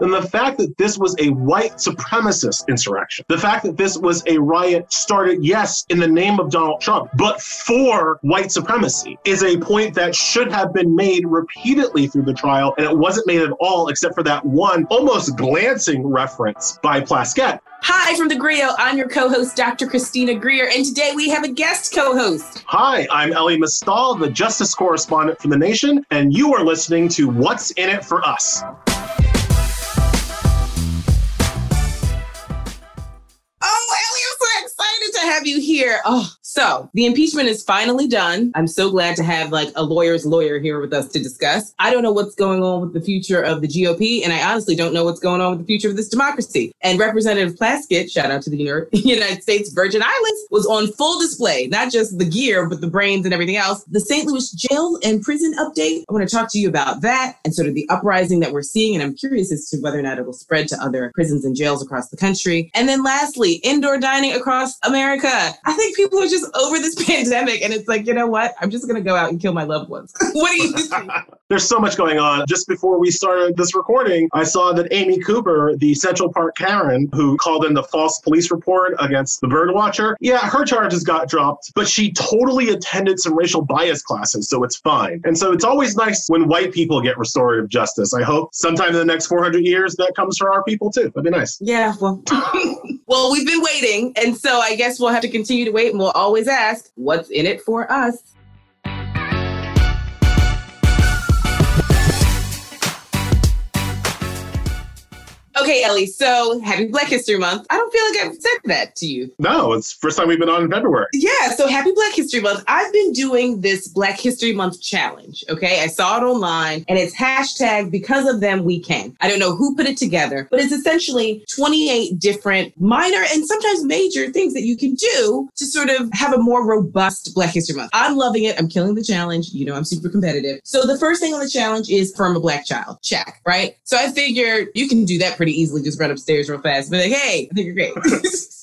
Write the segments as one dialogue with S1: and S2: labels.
S1: than the fact that this was a white supremacist insurrection. The fact that this was a riot started, yes, in the name of Donald Trump, but for white supremacy is a point that should have been made repeatedly through the trial. And it wasn't made at all, except for that one almost glancing reference by Plaskett.
S2: Hi from the Grio. I'm your co host, Dr. Christina Greer, and today we have a guest co host.
S1: Hi, I'm Elie Mystal, the justice correspondent for The Nation, and you are listening to What's in It for Us.
S2: You here. Oh, so the impeachment is finally done. I'm so glad to have like a lawyer's lawyer here with us to discuss. I don't know what's going on with the future of the GOP, and I honestly don't know what's going on with the future of this democracy. And Representative Plaskett, shout out to the United States Virgin Islands, was on full display, not just the gear, but the brains and everything else. The St. Louis jail and prison update. I want to talk to you about that and sort of the uprising that we're seeing. And I'm curious as to whether or not it will spread to other prisons and jails across the country. And then lastly, indoor dining across America. I think people are just over this pandemic and it's like, you know what? I'm just going to go out and kill my loved ones. what do you think?
S1: There's so much going on. Just before we started this recording, I saw that Amy Cooper, the Central Park Karen, who called in the false police report against the bird watcher, yeah, her charges got dropped, but she totally attended some racial bias classes, so it's fine. And so it's always nice when white people get restorative justice. I hope sometime in the next 400 years that comes for our people too. That'd be nice.
S2: Yeah, well, well, we've been waiting. And so I guess we'll have to continue to wait and we'll always ask, what's in it for us? Okay, Elie. So happy Black History Month. I don't feel like I've said that to you.
S1: No, it's first time we've been on in February.
S2: Yeah. So happy Black History Month. I've been doing this Black History Month challenge. Okay. I saw it online and it's hashtag because of them we can. I don't know who put it together, but it's essentially 28 different minor and sometimes major things that you can do to sort of have a more robust Black History Month. I'm loving it. I'm killing the challenge. You know, I'm super competitive. So the first thing on the challenge is from a black child. Check. Right. So I figured you can do that pretty pretty easily just run upstairs real fast. But like, hey, I think you're great.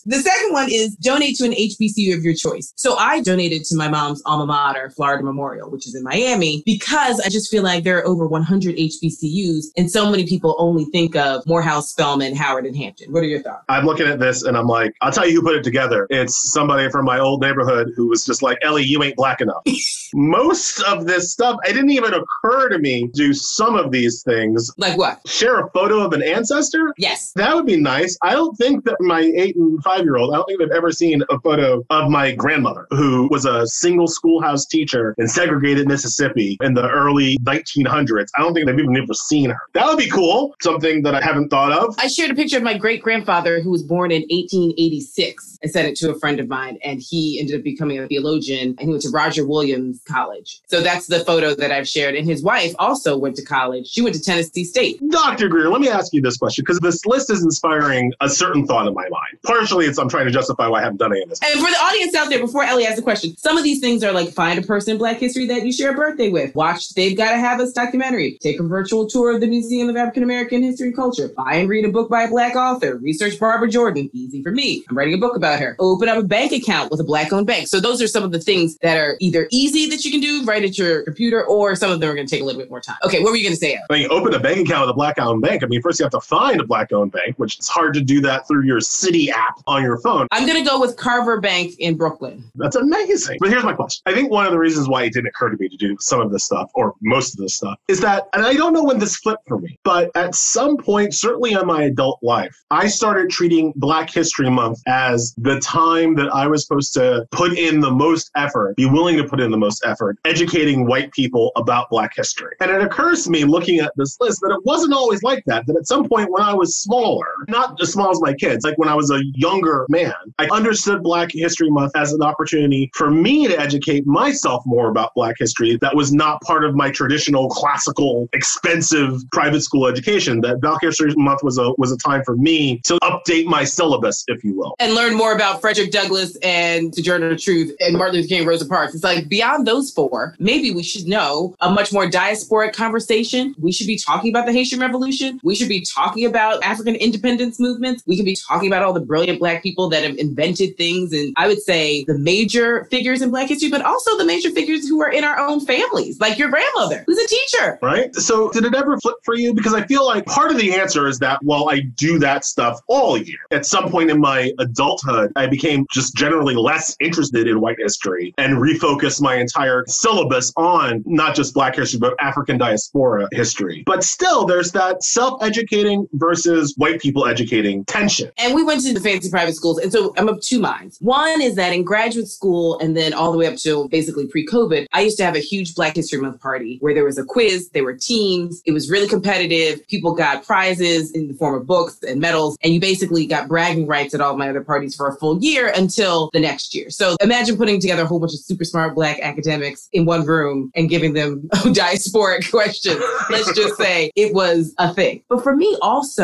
S2: the second one is donate to an HBCU of your choice. So I donated to my mom's alma mater, Florida Memorial, which is in Miami, because I just feel like there are over 100 HBCUs and so many people only think of Morehouse, Spelman, Howard, and Hampton. What are your thoughts?
S1: I'm looking at this and I'm like, I'll tell you who put it together. It's somebody from my old neighborhood who was just like, Elie, you ain't black enough. Most of this stuff, it didn't even occur to me to do some of these things.
S2: Like what?
S1: Share a photo of an ancestor
S2: Yes.
S1: That would be nice. I don't think that my eight and five year old, I don't think they've ever seen a photo of my grandmother, who was a single schoolhouse teacher in segregated Mississippi in the early 1900s. I don't think they've even ever seen her. That would be cool. Something that I haven't thought of.
S2: I shared a picture of my great grandfather who was born in 1886 and sent it to a friend of mine, and he ended up becoming a theologian and he went to Roger Williams College. So that's the photo that I've shared. And his wife also went to college. She went to Tennessee State.
S1: Dr. Greer, let me ask you this question because this list is inspiring a certain thought in my mind. Partially, it's I'm trying to justify why I haven't done any of this.
S2: And for the audience out there, before Elie asks the question, some of these things are like find a person in Black history that you share a birthday with. Watch They've Got to Have Us documentary. Take a virtual tour of the Museum of African American History and Culture. Buy and read a book by a Black author. Research Barbara Jordan. Easy for me. I'm writing a book about her. Open up a bank account with a Black owned bank. So those are some of the things that are either easy that you can do right at your computer, or some of them are going to take a little bit more time. Okay, what were you going to say?
S1: I mean, open a bank account with a Black owned bank. I mean, first you have to find a Black owned bank, which it's hard to do that through your city app on your phone.
S2: I'm going to go with Carver Bank in Brooklyn.
S1: That's amazing. But here's my question. I think one of the reasons why it didn't occur to me to do some of this stuff, or most of this stuff, is that, and I don't know when this flipped for me, but at some point, certainly in my adult life, I started treating Black History Month as the time that I was supposed to put in the most effort, be willing to put in the most effort, educating white people about Black history. And it occurs to me looking at this list that it wasn't always like that, that at some point when I was smaller, not as small as my kids, like when I was a younger man, I understood Black History Month as an opportunity for me to educate myself more about Black history that was not part of my traditional classical, expensive private school education. That Black History Month was a was a time for me to update my syllabus, if you will.
S2: And learn more about Frederick Douglass and Sojourner of Truth and Martin Luther King, Rosa Parks. It's like beyond those four, maybe we should know a much more diasporic conversation. We should be talking about the Haitian Revolution. We should be talking about about African independence movements. We can be talking about all the brilliant Black people that have invented things. And I would say the major figures in Black history, but also the major figures who are in our own families, like your grandmother, who's a teacher.
S1: Right. So did it ever flip for you? Because I feel like part of the answer is that while I do that stuff all year, at some point in my adulthood, I became just generally less interested in white history and refocused my entire syllabus on not just Black history, but African diaspora history. But still, there's that self educating versus white people educating tension.
S2: And we went to the fancy private schools. And so I'm of two minds. One is that in graduate school and then all the way up to basically pre COVID, I used to have a huge Black History Month party where there was a quiz, there were teams, it was really competitive. People got prizes in the form of books and medals, and you basically got bragging rights at all my other parties for a full year until the next year. So imagine putting together a whole bunch of super smart Black academics in one room and giving them diasporic questions. Let's just say it was a thing. But for me, also,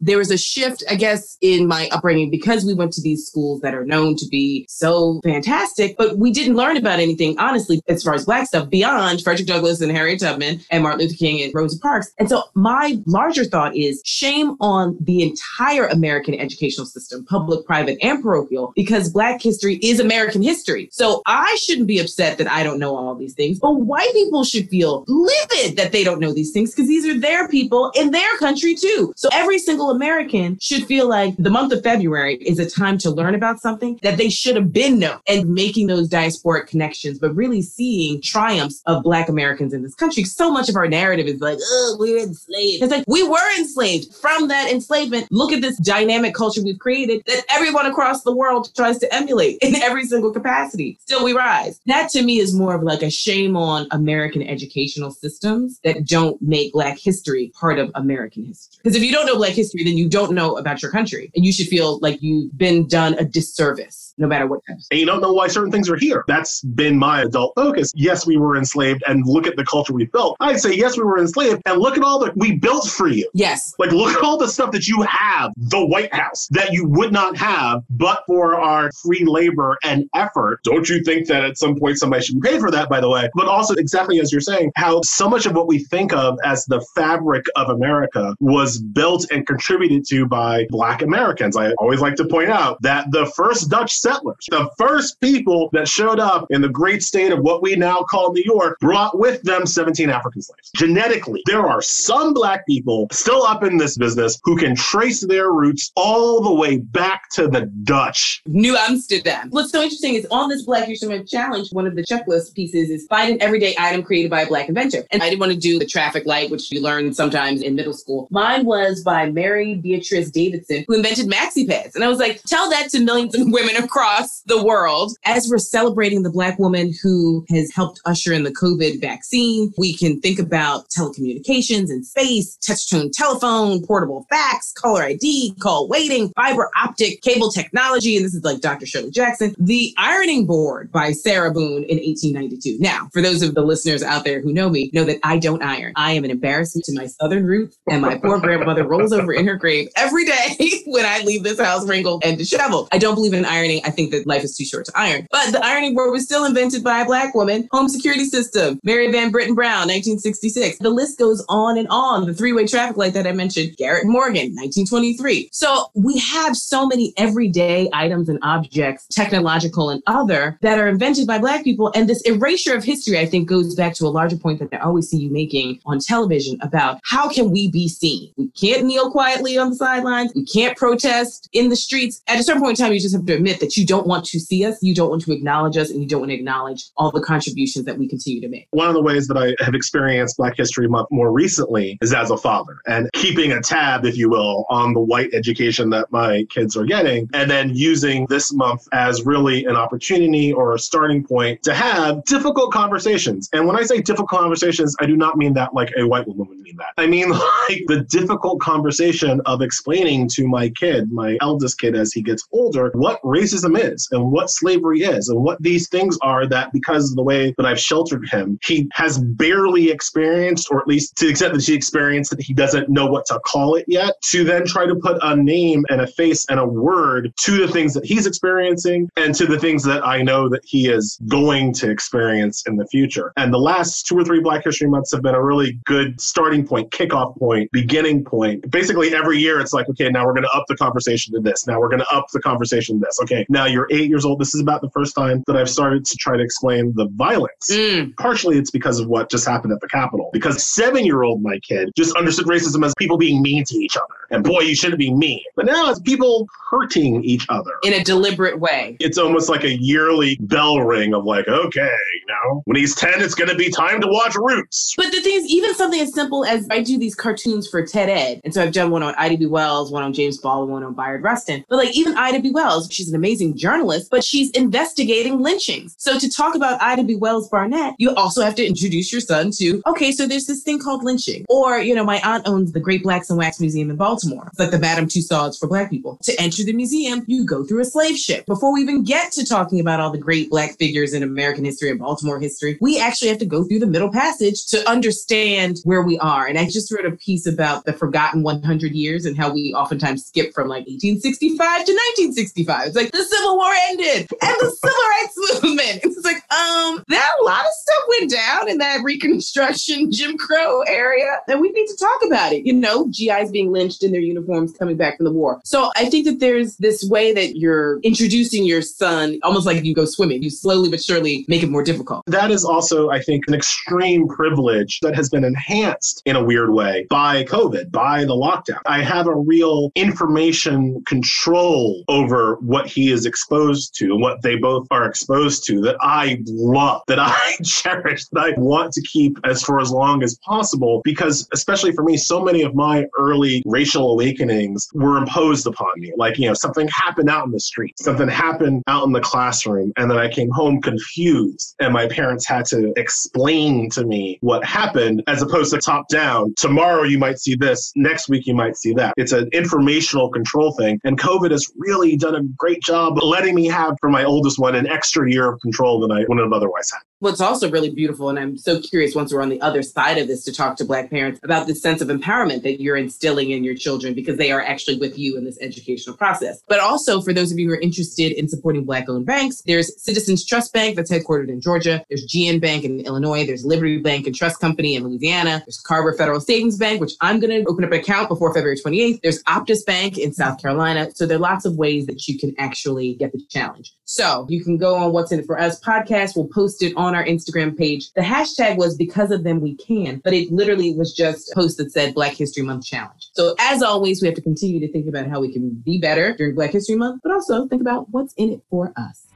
S2: there was a shift, I guess, in my upbringing because we went to these schools that are known to be so fantastic, but we didn't learn about anything, honestly, as far as Black stuff beyond Frederick Douglass and Harriet Tubman and Martin Luther King and Rosa Parks. And so my larger thought is shame on the entire American educational system, public, private, and parochial, because Black history is American history. So I shouldn't be upset that I don't know all these things, but white people should feel livid that they don't know these things because these are their people in their country too. So every single American should feel like the month of February is a time to learn about something that they should have been known and making those diasporic connections, but really seeing triumphs of Black Americans in this country. So much of our narrative is like, oh, we're enslaved. It's like we were enslaved. From that enslavement, look at this dynamic culture we've created that everyone across the world tries to emulate in every single capacity. Still we rise. That to me is more of like a shame on American educational systems that don't make Black history part of American history. Because if you don't know Black history, then you don't know about your country. And you should feel like you've been done a disservice no matter what
S1: And you don't know why certain things are here. That's been my adult focus. Yes, we were enslaved and look at the culture we built. I'd say, yes, we were enslaved and look at all that we built for you.
S2: Yes.
S1: Like, look at all the stuff that you have, the White House, that you would not have but for our free labor and effort. Don't you think that at some point somebody should pay for that, by the way? But also, exactly as you're saying, how so much of what we think of as the fabric of America was built and contributed to by Black Americans. I always like to point out that the first Dutch settlers, the first people that showed up in the great state of what we now call New York, brought with them 17 African slaves. Genetically, there are some Black people still up in this business who can trace their roots all the way back to the Dutch.
S2: New Amsterdam. What's so interesting is on this Black Month challenge, one of the checklist pieces is find an everyday item created by a Black inventor. And I didn't want to do the traffic light, which you learn sometimes in middle school. Mine was by Mary Beatrice Davidson, who invented maxi pads. And I was like, tell that to millions of women across the world. As we're celebrating the Black woman who has helped usher in the COVID vaccine, we can think about telecommunications and space, touch-tone telephone, portable fax, caller ID, call waiting, fiber optic cable technology. And this is like Dr. Shirley Jackson. The ironing board by Sarah Boone in 1892. Now, for those of the listeners out there who know me, know that I don't iron. I am an embarrassment to my Southern roots, and my poor grandmother rolls over in her grave every day when I leave this house wrinkled and disheveled. I don't believe in ironing. I think that life is too short to iron. But the ironing board was still invented by a Black woman. Home security system, Mary Van Brittan Brown, 1966. The list goes on and on. The three way traffic light that I mentioned, Garrett Morgan, 1923. So we have so many everyday items and objects, technological and other, that are invented by Black people. And this erasure of history, I think, goes back to a larger point that I always see you making on television about how can we be seen? We can't kneel quietly on the sidelines. We can't protest in the streets. At a certain point in time, you just have to admit that you don't want to see us, you don't want to acknowledge us, and you don't want to acknowledge all the contributions that we continue to make.
S1: One of the ways that I have experienced Black History Month more recently is as a father and keeping a tab, if you will, on the white education that my kids are getting, and then using this month as really an opportunity or a starting point to have difficult conversations. And when I say difficult conversations, I do not mean that like a white woman would mean that. I mean like the difficult conversation of explaining to my kid, my eldest kid, as he gets older, what racism is and what slavery is and what these things are that because of the way that I've sheltered him, he has barely experienced, or at least to the extent that he experienced it, he doesn't know what to call it yet, to then try to put a name and a face and a word to the things that he's experiencing and to the things that I know that he is going to experience in the future. And the last two or three Black History Months have been a really good starting point, kickoff point, beginning point basically every year, it's like, okay, now we're going to up the conversation to this. Now we're going to up the conversation to this. Okay, now you're eight years old. This is about the first time that I've started to try to explain the violence.
S2: Mm.
S1: Partially, it's because of what just happened at the Capitol. Because seven year old my kid just understood racism as people being mean to each other. And boy, you shouldn't be mean. But now it's people hurting each other.
S2: In a deliberate way.
S1: It's almost like a yearly bell ring of like, okay, you know, when he's 10, it's going to be time to watch Roots.
S2: But the thing is, even something as simple as I do these cartoons for TED Ed. And so I've done one on Ida B. Wells, one on James Baldwin, one on Bayard Rustin. But like even Ida B. Wells, she's an amazing journalist, but she's investigating lynchings. So to talk about Ida B. Wells Barnett, you also have to introduce your son to, okay, so there's this thing called lynching. Or, you know, my aunt owns the Great Blacks in Wax Museum in Baltimore. It's like the Madame Tussauds for black people. To enter the museum, you go through a slave ship. Before we even get to talking about all the great black figures in American history and Baltimore history, we actually have to go through the middle passage to understand where we are. And I just wrote a piece about the forgotten 100 years and how we oftentimes skip from like 1865 to 1965. It's like the Civil War ended and the Civil Rights Movement. It's like, um, that a lot of stuff went down in that Reconstruction Jim Crow area, and we need to talk about it. You know, GIs being lynched in their uniforms coming back from the war. So I think that there's this way that you're introducing your son, almost like you go swimming. You slowly but surely make it more difficult.
S1: That is also, I think, an extreme privilege that has been enhanced in a weird way by COVID, by the lockdown. I have a real information control over what he is exposed to and what they both are exposed to that I love, that I cherish, that I want to keep as for as long as possible. Because, especially for me, so many of my early racial awakenings were imposed upon me. Like, you know, something happened out in the street, something happened out in the classroom, and then I came home confused, and my parents had to explain to me what happened as opposed to top down. Tomorrow you might see this, next week you might see that. It's an informational control thing. And COVID has really done a great job letting me have, for my oldest one, an extra year of control than I wouldn't have otherwise had.
S2: What's also really beautiful, and I'm so curious once we're on the other side of this to talk to Black parents about this sense of empowerment that you're instilling in your children because they are actually with you in this educational process. But also, for those of you who are interested in supporting Black owned banks, there's Citizens Trust Bank that's headquartered in Georgia, there's GN Bank in Illinois, there's Liberty Bank and Trust Company in Louisiana, there's Carver Federal Savings Bank, which I'm going to open up an account before February 28th, there's Optus Bank in South Carolina. So there are lots of ways that you can actually get the challenge. So you can go on What's in It for Us podcast. We'll post it on our Instagram page. The hashtag was because of them we can, but it literally was just a post that said Black History Month Challenge. So as always, we have to continue to think about how we can be better during Black History Month, but also think about what's in it for us.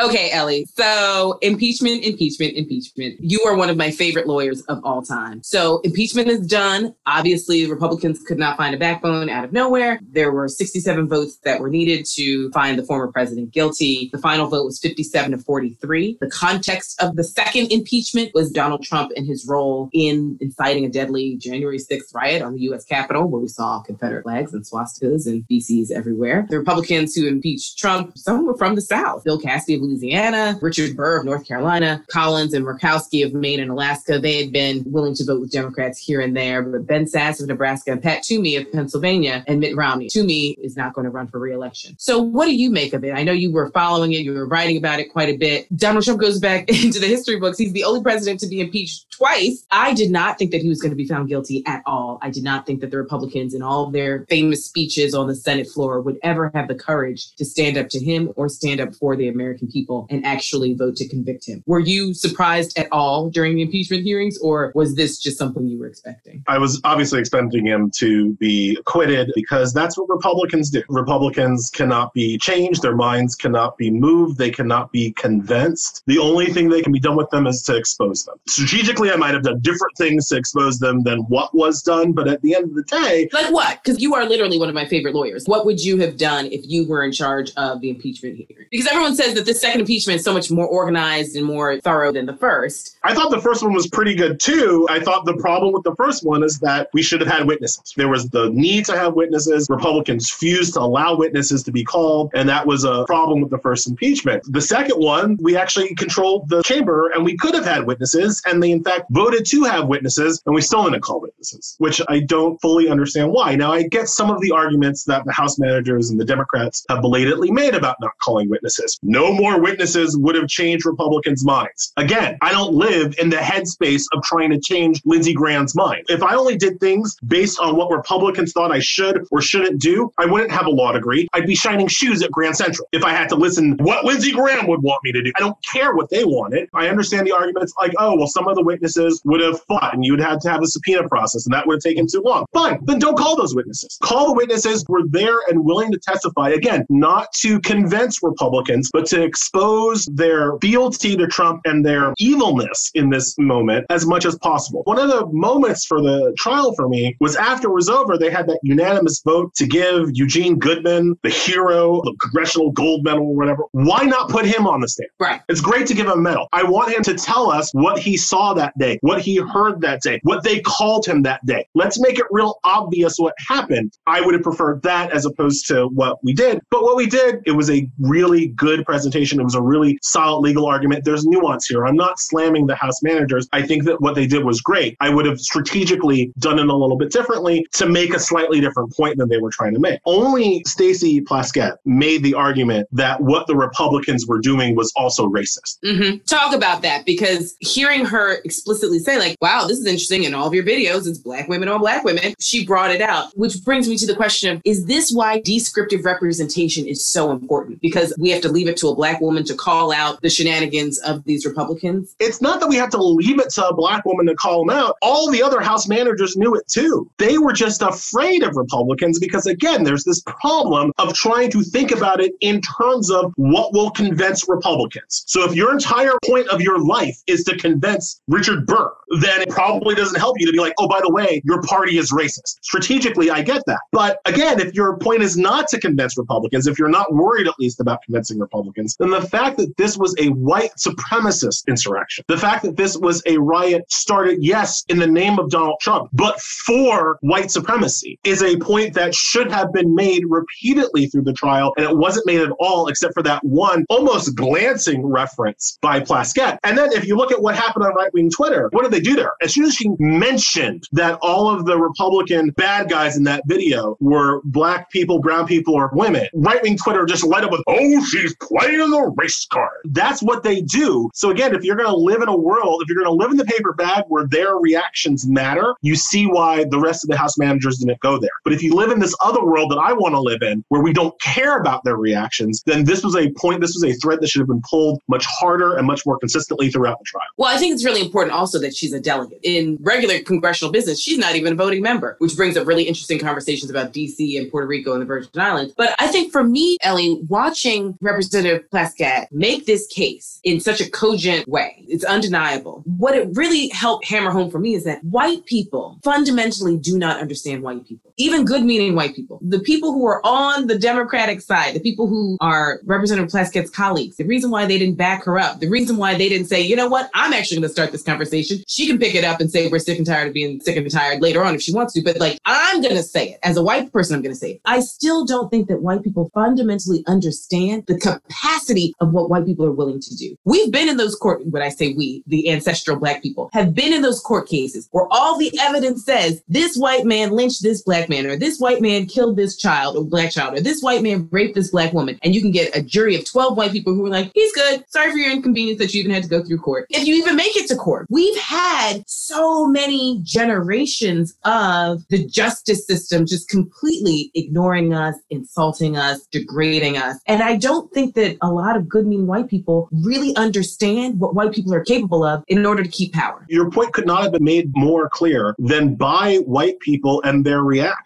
S2: Okay, Elie. So, impeachment, impeachment, impeachment. You are one of my favorite lawyers of all time. So, impeachment is done. Obviously, Republicans could not find a backbone out of nowhere. There were 67 votes that were needed to find the former president guilty. The final vote was 57 to 43. The context of the second impeachment was Donald Trump and his role in inciting a deadly January 6th riot on the U.S. Capitol, where we saw Confederate flags and swastikas and feces everywhere. The Republicans who impeached Trump, some were from the South. Bill Cassidy of Louisiana, Richard Burr of North Carolina, Collins and Murkowski of Maine and Alaska. They had been willing to vote with Democrats here and there, but Ben Sasse of Nebraska, Pat Toomey of Pennsylvania, and Mitt Romney. Toomey is not going to run for reelection. So, what do you make of it? I know you were following it, you were writing about it quite a bit. Donald Trump goes back into the history books. He's the only president to be impeached twice. I did not think that he was going to be found guilty at all. I did not think that the Republicans, in all their famous speeches on the Senate floor, would ever have the courage to stand up to him or stand up for the American people and actually vote to convict him. Were you surprised at all during the impeachment hearings, or was this just something you were expecting?
S1: I was obviously expecting him to be acquitted because that's what Republicans do. Republicans cannot be changed, their minds cannot be moved, they cannot be convinced. The only thing they can be done with them is to expose them. Strategically, I might have done different things to expose them than what was done, but at the end of the day,
S2: like what? Because you are literally one of my favorite lawyers. What would you have done if you were in charge of the impeachment hearing? Because everyone says that the second impeachment is so much more organized and more thorough than the first.
S1: I thought the first one was pretty good too. I thought the problem with the first one is that we should have had witnesses. There was the need to have witnesses. Republicans refused to allow witnesses to be called, and that was a problem with the first impeachment. The second one, we actually controlled the chamber and we could have had witnesses, and they in fact voted to have witnesses, and we still didn't call witnesses, which I don't fully understand why. Now, I get some of the arguments that the House managers and the Democrats have belatedly made about not calling witnesses. No more more witnesses would have changed Republicans' minds. Again, I don't live in the headspace of trying to change Lindsey Graham's mind. If I only did things based on what Republicans thought I should or shouldn't do, I wouldn't have a law degree. I'd be shining shoes at Grand Central if I had to listen what Lindsey Graham would want me to do. I don't care what they wanted. I understand the arguments like, oh, well, some of the witnesses would have fought and you would have to have a subpoena process and that would have taken too long. Fine, then don't call those witnesses. Call the witnesses who are there and willing to testify. Again, not to convince Republicans, but to expose their fealty to Trump and their evilness in this moment as much as possible. One of the moments for the trial for me was after it was over, they had that unanimous vote to give Eugene Goodman the hero, the Congressional Gold Medal, or whatever. Why not put him on the stand?
S2: Right.
S1: It's great to give him a medal. I want him to tell us what he saw that day, what he heard that day, what they called him that day. Let's make it real obvious what happened. I would have preferred that as opposed to what we did. But what we did, it was a really good presentation. It was a really solid legal argument. There's nuance here. I'm not slamming the House managers. I think that what they did was great. I would have strategically done it a little bit differently to make a slightly different point than they were trying to make. Only Stacey Plaskett made the argument that what the Republicans were doing was also racist.
S2: Mm-hmm. Talk about that because hearing her explicitly say, like, wow, this is interesting in all of your videos, it's black women on black women, she brought it out, which brings me to the question of is this why descriptive representation is so important? Because we have to leave it to a woman to call out the shenanigans of these Republicans?
S1: It's not that we have to leave it to a black woman to call them out. All the other House managers knew it too. They were just afraid of Republicans because, again, there's this problem of trying to think about it in terms of what will convince Republicans. So if your entire point of your life is to convince Richard Burr, then it probably doesn't help you to be like, oh, by the way, your party is racist. Strategically, I get that. But again, if your point is not to convince Republicans, if you're not worried at least about convincing Republicans, then the fact that this was a white supremacist insurrection, the fact that this was a riot started, yes, in the name of Donald Trump, but for white supremacy is a point that should have been made repeatedly through the trial. And it wasn't made at all, except for that one almost glancing reference by Plaskett. And then if you look at what happened on right wing Twitter, what did they do there? As soon as she mentioned that all of the Republican bad guys in that video were black people, brown people, or women, right wing Twitter just light up with, oh, she's playing the race card. That's what they do. So again, if you're going to live in a world, if you're going to live in the paper bag where their reactions matter, you see why the rest of the House managers didn't go there. But if you live in this other world that I want to live in, where we don't care about their reactions, then this was a point, this was a thread that should have been pulled much harder and much more consistently throughout the trial.
S2: Well, I think it's really important also that she's a delegate. In regular congressional business, she's not even a voting member, which brings up really interesting conversations about DC and Puerto Rico and the Virgin Islands. But I think for me, Elie, watching Representative Plaskett make this case in such a cogent way, it's undeniable. What it really helped hammer home for me is that white people fundamentally do not understand white people, even good meaning white people. The people who are on the Democratic side, the people who are Representative Plaskett's colleagues, the reason why they didn't back her up, the reason why they didn't say, you know what, I'm actually going to start this conversation. She can pick it up and say, we're sick and tired of being sick and tired later on if she wants to. But like, I'm going to say it as a white person, I'm going to say it. I still don't think that white people fundamentally understand the capacity of what white people are willing to do. We've been in those court, when I say we, the ancestral black people, have been in those court cases where all the evidence says this white man lynched this black man, or this white man killed this child or black child, or this white man raped this black woman. And you can get a jury of 12 white people who are like, he's good. Sorry for your inconvenience that you even had to go through court. If you even make it to court, we've had so many generations of the justice system just completely ignoring us, insulting us, degrading us. And I don't think that a lot of good mean white people really understand what white people are capable of in order to keep power.
S1: Your point could not have been made more clear than by white people and their reaction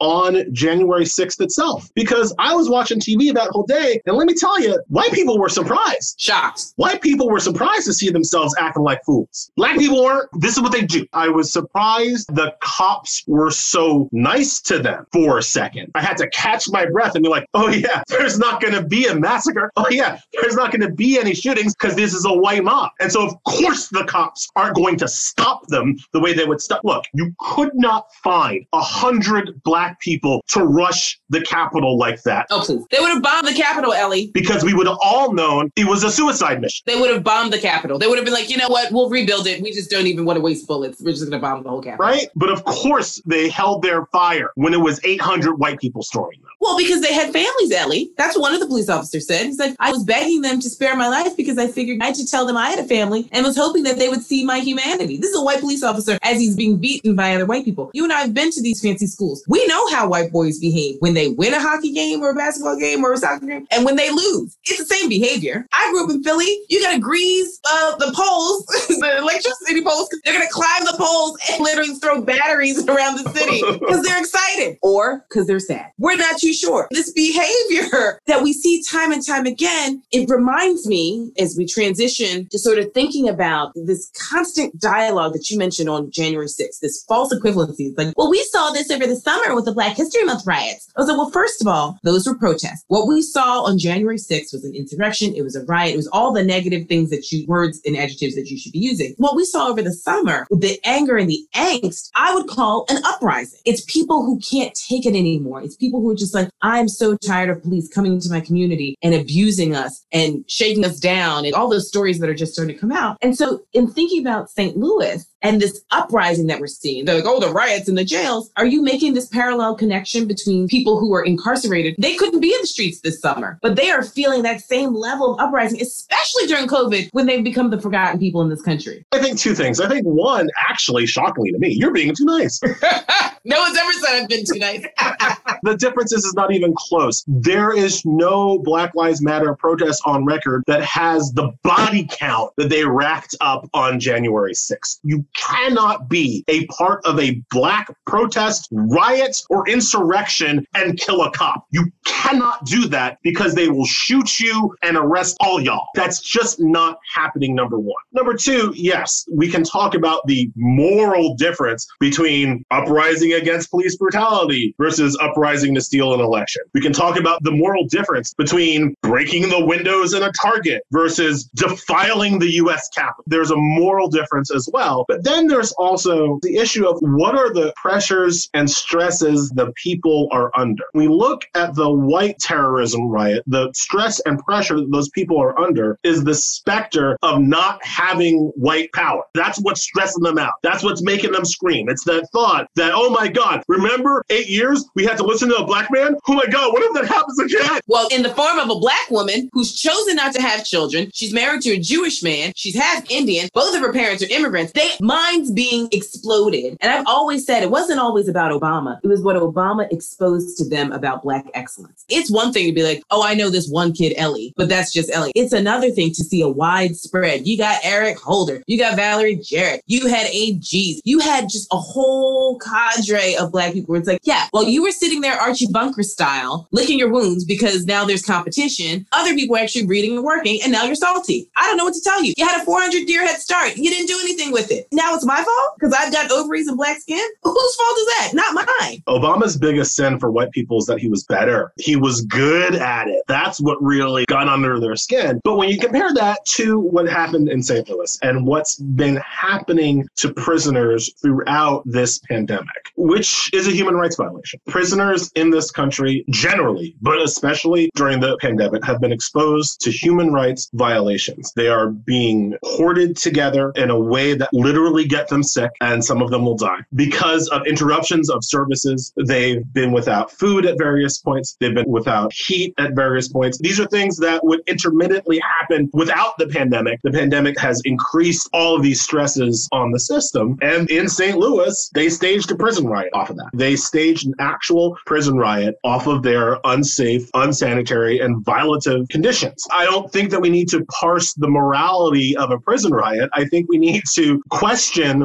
S1: on January 6th itself. Because I was watching TV that whole day, and let me tell you, white people were surprised.
S2: Shocked.
S1: White people were surprised to see themselves acting like fools. Black people weren't. This is what they do. I was surprised the cops were so nice to them for a second. I had to catch my breath and be like, oh, yeah, there's not going to be a massacre. Oh, yeah, there's not going to be any shootings because this is a white mob. And so, of course, the cops aren't going to stop them the way they would stop. Look, you could not find a hundred 800 black people to rush the Capitol like that.
S2: Oh, please. They would have bombed the Capitol, Elie.
S1: Because we would have all known it was a suicide mission.
S2: They would have bombed the Capitol. They would have been like, you know what? We'll rebuild it. We just don't even want to waste bullets. We're just going to bomb the whole Capitol.
S1: Right? But of course, they held their fire when it was 800 white people storming them.
S2: Well, because they had families, Elie. That's what one of the police officers said. He's like, I was begging them to spare my life because I figured I had to tell them I had a family and was hoping that they would see my humanity. This is a white police officer as he's being beaten by other white people. You and I have been to these fancy schools. We know how white boys behave when they win a hockey game or a basketball game or a soccer game and when they lose. It's the same behavior. I grew up in Philly. You got to grease uh, the poles, the electricity poles. They're going to climb the poles and literally throw batteries around the city because they're excited or because they're sad. We're not too sure. This behavior that we see time and time again, it reminds me as we transition to sort of thinking about this constant dialogue that you mentioned on January 6th, this false equivalency. Like, well, we saw this over the summer with the Black History Month riots. I was like, well, first of all, those were protests. What we saw on January 6th was an insurrection. It was a riot. It was all the negative things that you, words and adjectives that you should be using. What we saw over the summer, the anger and the angst, I would call an uprising. It's people who can't take it anymore. It's people who are just like, I'm so tired of police coming into my community and abusing us and shaking us down and all those stories that are just starting to come out. And so in thinking about St. Louis, and this uprising that we're seeing, they're like, oh, the riots in the jails. Are you making this parallel connection between people who are incarcerated? They couldn't be in the streets this summer, but they are feeling that same level of uprising, especially during COVID when they've become the forgotten people in this country.
S1: I think two things. I think one, actually, shockingly to me, you're being too nice.
S2: no one's ever said I've been too nice.
S1: the difference is, is not even close. There is no Black Lives Matter protest on record that has the body count that they racked up on January 6th. You cannot be a part of a black protest, riot, or insurrection and kill a cop. You cannot do that because they will shoot you and arrest all y'all. That's just not happening, number one. Number two, yes, we can talk about the moral difference between uprising against police brutality versus uprising to steal an election. We can talk about the moral difference between breaking the windows in a Target versus defiling the US Capitol. There's a moral difference as well. But then there's also the issue of what are the pressures and stresses the people are under. We look at the white terrorism riot, the stress and pressure that those people are under is the specter of not having white power. That's what's stressing them out. That's what's making them scream. It's that thought that, oh my God, remember eight years we had to listen to a black man? Oh my God, what if that happens again?
S2: Well, in the form of a black woman who's chosen not to have children, she's married to a Jewish man, she's half Indian, both of her parents are immigrants. They minds being exploded. And I've always said it wasn't always about Obama. It was what Obama exposed to them about black excellence. It's one thing to be like, oh, I know this one kid, Elie, but that's just Elie. It's another thing to see a widespread. You got Eric Holder, you got Valerie Jarrett, you had AGs, you had just a whole cadre of black people it's like, yeah, well, you were sitting there Archie Bunker style, licking your wounds because now there's competition. Other people are actually reading and working, and now you're salty. I don't know what to tell you. You had a 400 year head start. You didn't do anything with it. Now it's my fault because I've got ovaries and black skin. Whose fault is that? Not mine.
S1: Obama's biggest sin for white people is that he was better. He was good at it. That's what really got under their skin. But when you compare that to what happened in St. Louis and what's been happening to prisoners throughout this pandemic, which is a human rights violation, prisoners in this country generally, but especially during the pandemic, have been exposed to human rights violations. They are being hoarded together in a way that literally get them sick and some of them will die because of interruptions of services. They've been without food at various points. They've been without heat at various points. These are things that would intermittently happen without the pandemic. The pandemic has increased all of these stresses on the system. And in St. Louis, they staged a prison riot off of that. They staged an actual prison riot off of their unsafe, unsanitary, and violative conditions. I don't think that we need to parse the morality of a prison riot. I think we need to question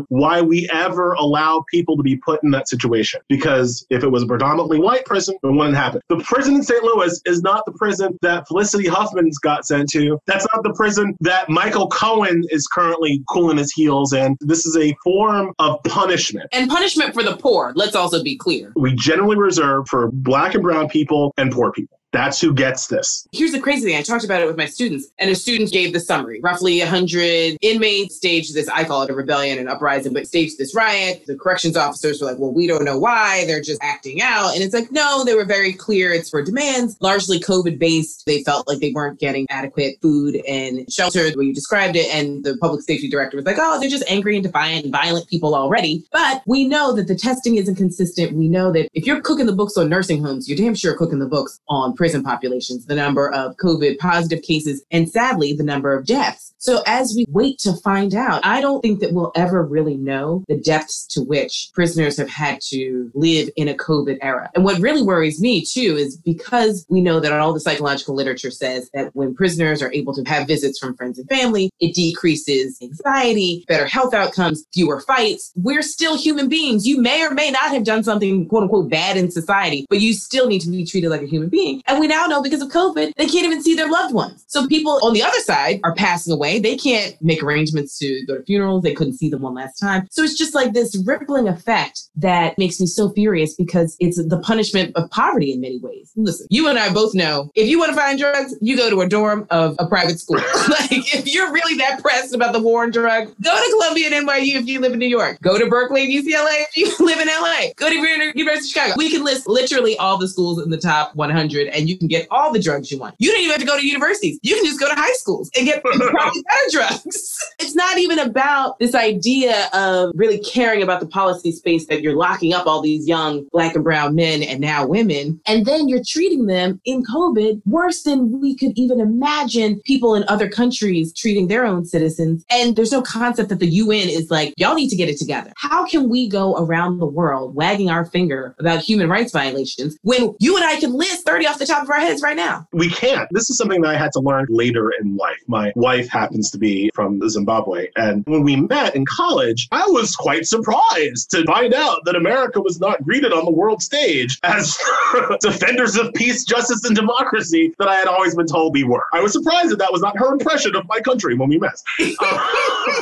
S1: why we ever allow people to be put in that situation. Because if it was a predominantly white prison, it wouldn't happen. The prison in St. Louis is not the prison that Felicity Huffman's got sent to. That's not the prison that Michael Cohen is currently cooling his heels in. This is a form of punishment.
S2: And punishment for the poor, let's also be clear.
S1: We generally reserve for black and brown people and poor people. That's who gets this.
S2: Here's the crazy thing. I talked about it with my students, and a student gave the summary. Roughly 100 inmates staged this, I call it a rebellion, an uprising, but staged this riot. The corrections officers were like, well, we don't know why. They're just acting out. And it's like, no, they were very clear. It's for demands, largely COVID based. They felt like they weren't getting adequate food and shelter, the way you described it. And the public safety director was like, oh, they're just angry and defiant and violent people already. But we know that the testing isn't consistent. We know that if you're cooking the books on nursing homes, you're damn sure cooking the books on prison populations, the number of COVID positive cases, and sadly, the number of deaths. So as we wait to find out, I don't think that we'll ever really know the depths to which prisoners have had to live in a COVID era. And what really worries me too is because we know that all the psychological literature says that when prisoners are able to have visits from friends and family, it decreases anxiety, better health outcomes, fewer fights. We're still human beings. You may or may not have done something quote unquote bad in society, but you still need to be treated like a human being. And we now know because of COVID, they can't even see their loved ones. So people on the other side are passing away. They can't make arrangements to go to funerals. They couldn't see them one last time. So it's just like this rippling effect that makes me so furious because it's the punishment of poverty in many ways. Listen, you and I both know if you want to find drugs, you go to a dorm of a private school. like if you're really that pressed about the war on drugs, go to Columbia and NYU if you live in New York. Go to Berkeley and UCLA if you live in LA. Go to University of Chicago. We can list literally all the schools in the top 100 and you can get all the drugs you want. You don't even have to go to universities. You can just go to high schools and get probably better drugs. It's not even about this idea of really caring about the policy space that you're locking up all these young black and brown men and now women. And then you're treating them in COVID worse than we could even imagine people in other countries treating their own citizens. And there's no concept that the UN is like, y'all need to get it together. How can we go around the world wagging our finger about human rights violations when you and I can list 30 off the top of our heads right now?
S1: We can't. This is something that I had to learn later in life. My wife happens to be from Zimbabwe. And when we met in college, I was quite surprised to find out that America was not greeted on the world stage as defenders of peace, justice, and democracy that I had always been told we were. I was surprised that that was not her impression of my country when we met. Uh,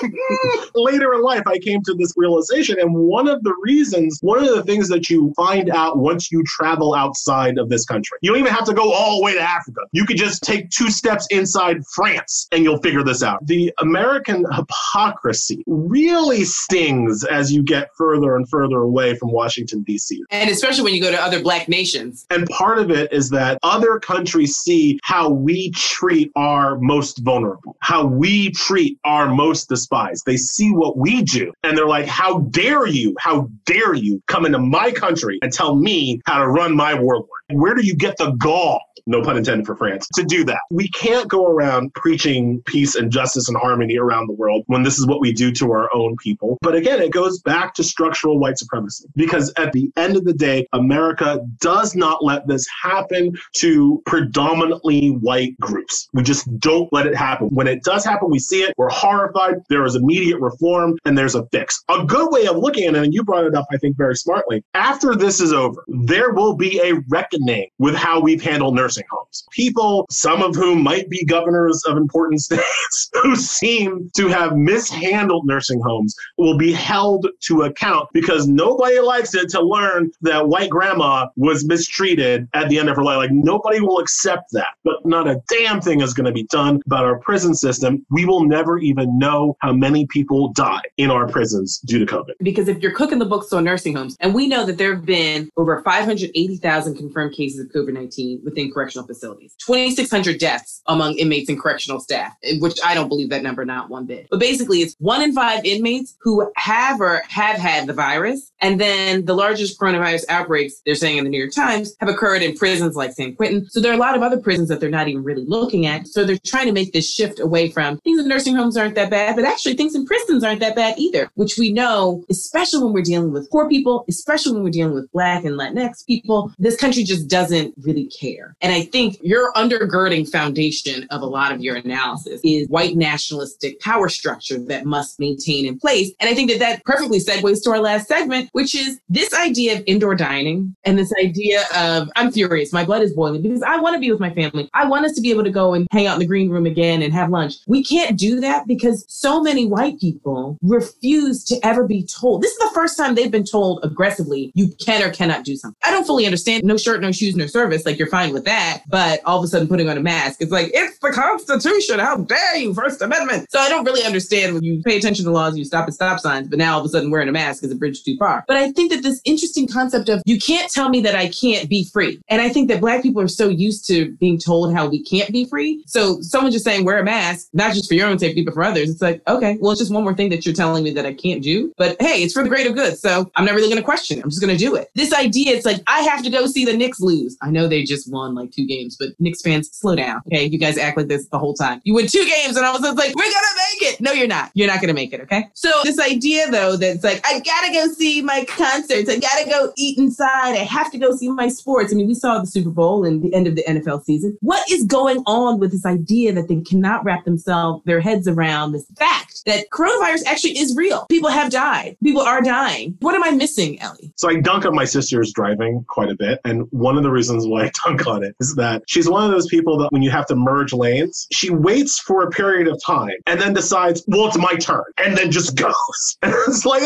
S1: later in life, I came to this realization. And one of the reasons, one of the things that you find out once you travel outside of this country, you don't even have to go all the way to Africa. You could just take two steps inside France and you'll figure this out the American hypocrisy really stings as you get further and further away from Washington, D.C.
S2: And especially when you go to other black nations.
S1: And part of it is that other countries see how we treat our most vulnerable, how we treat our most despised. They see what we do and they're like, how dare you, how dare you come into my country and tell me how to run my warlord? Where do you get the gall no pun intended for France, to do that. We can't go around preaching peace and justice and harmony around the world when this is what we do to our own people. But again, it goes back to structural white supremacy because at the end of the day, America does not let this happen to predominantly white groups. We just don't let it happen. When it does happen, we see it, we're horrified, there is immediate reform, and there's a fix. A good way of looking at it, and you brought it up, I think, very smartly, after this is over, there will be a reckoning with how we've handled nursing nursing homes. People, some of whom might be governors of important states, who seem to have mishandled nursing homes, will be held to account because nobody likes it to learn that white grandma was mistreated at the end of her life. Like nobody will accept that. But not a damn thing is going to be done about our prison system. We will never even know how many people die in our prisons due to COVID.
S2: Because if you're cooking the books on nursing homes, and we know that there have been over 580,000 confirmed cases of COVID 19 within correctional correctional facilities. 2,600 deaths among inmates and correctional staff, which I don't believe that number not one bit. But basically, it's one in five inmates who have or have had the virus. And then the largest coronavirus outbreaks, they're saying in the New York Times, have occurred in prisons like San Quentin. So there are a lot of other prisons that they're not even really looking at. So they're trying to make this shift away from things in nursing homes aren't that bad, but actually things in prisons aren't that bad either, which we know, especially when we're dealing with poor people, especially when we're dealing with Black and Latinx people, this country just doesn't really care. And I think your undergirding foundation of a lot of your analysis is white nationalistic power structure that must maintain in place. And I think that that perfectly segues to our last segment, which is this idea of indoor dining and this idea of I'm furious, my blood is boiling because I want to be with my family. I want us to be able to go and hang out in the green room again and have lunch. We can't do that because so many white people refuse to ever be told. This is the first time they've been told aggressively, you can or cannot do something. I don't fully understand no shirt, no shoes, no service, like you're fine with that. But all of a sudden putting on a mask, it's like, it's the Constitution. How dare you, First Amendment? So I don't really understand when you pay attention to laws, you stop at stop signs, but now all of a sudden wearing a mask is a bridge too far. But I think that this interesting concept of you can't tell me that I can't be free. And I think that Black people are so used to being told how we can't be free. So someone just saying wear a mask, not just for your own safety, but for others, it's like, okay, well, it's just one more thing that you're telling me that I can't do. But hey, it's for the greater good. So I'm not really going to question it. I'm just going to do it. This idea, it's like, I have to go see the Knicks lose. I know they just won like two games, but Knicks fans, slow down. Okay. You guys act like this the whole time. You win two games and I was like, we're going to make it. No, you're not. You're not going to make it. Okay. So this idea though, that's like, I got to go see my concerts. I got to go eat inside. I have to go see my sports. I mean, we saw the Super Bowl and the end of the NFL season. What is going on with this idea that they cannot wrap themselves, their heads around this fact that coronavirus actually is real? People have died. People are dying. What am I missing, Ellie?
S1: So I dunk on my sister's driving quite a bit. And one of the reasons why I dunk on it is that she's one of those people that when you have to merge lanes, she waits for a period of time and then decides, well, it's my turn, and then just goes. it's like,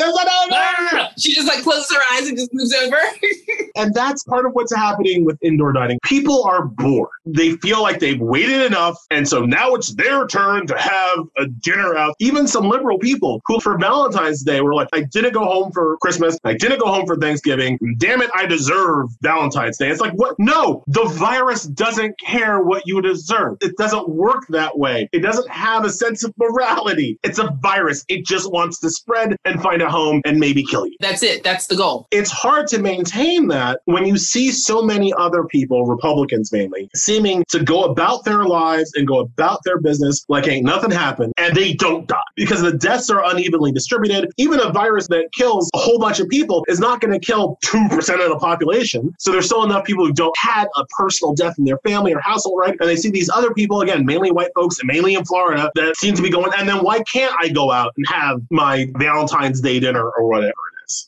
S2: she just like closes her eyes and just moves over.
S1: and that's part of what's happening with indoor dining. People are bored. They feel like they've waited enough. And so now it's their turn to have a dinner out. Even some liberal people who for Valentine's Day were like, I didn't go home for Christmas. I didn't go home for Thanksgiving. Damn it, I deserve Valentine's Day. It's like, what? No, the virus doesn't care what you deserve. It doesn't work that way. It doesn't have a sense of morality. It's a virus. It just wants to spread and find a home and maybe kill you.
S2: That's it. That's the goal.
S1: It's hard to maintain that when you see so many other people, Republicans mainly, seeming to go about their lives and go about their business like ain't nothing happened and they don't die because the deaths are unevenly distributed. Even a virus that kills a whole bunch of people is not going to kill 2% of the population. So there's still enough people who don't had a personal death in their family or household, right? And they see these other people, again, mainly white folks and mainly in Florida, that seem to be going, and then why can't I go out and have my Valentine's Day dinner or whatever?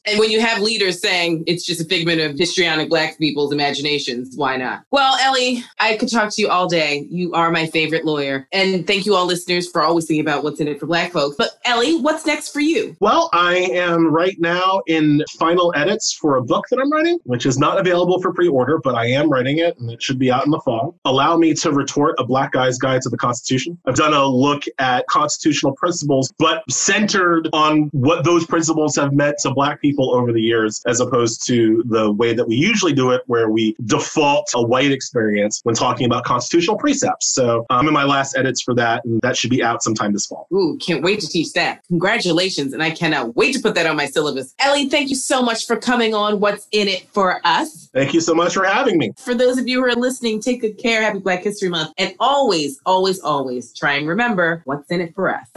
S2: And when you have leaders saying it's just a figment of histrionic black people's imaginations, why not? Well, Elie, I could talk to you all day. You are my favorite lawyer. And thank you all listeners for always thinking about what's in it for black folks. But Elie, what's next for you?
S1: Well, I am right now in final edits for a book that I'm writing, which is not available for pre-order, but I am writing it and it should be out in the fall. Allow me to retort a black guy's guide to the Constitution. I've done a look at constitutional principles, but centered on what those principles have meant to black black people over the years, as opposed to the way that we usually do it, where we default a white experience when talking about constitutional precepts. So I'm in my last edits for that, and that should be out sometime this fall.
S2: Ooh, can't wait to teach that. Congratulations. And I cannot wait to put that on my syllabus. Elie, thank you so much for coming on What's in It for Us.
S1: Thank you so much for having me.
S2: For those of you who are listening, take good care. Happy Black History Month. And always, always, always try and remember what's in it for us.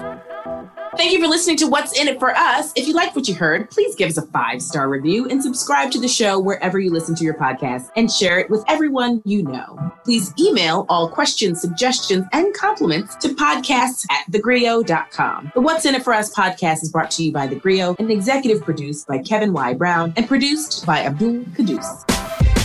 S2: Thank you for listening to What's in It for Us. If you like what you heard, please give us a five star review and subscribe to the show wherever you listen to your podcast and share it with everyone you know. Please email all questions, suggestions, and compliments to podcasts at thegrio.com. The What's in It for Us podcast is brought to you by The Grio and executive produced by Kevin Y. Brown and produced by Abdul Kadus.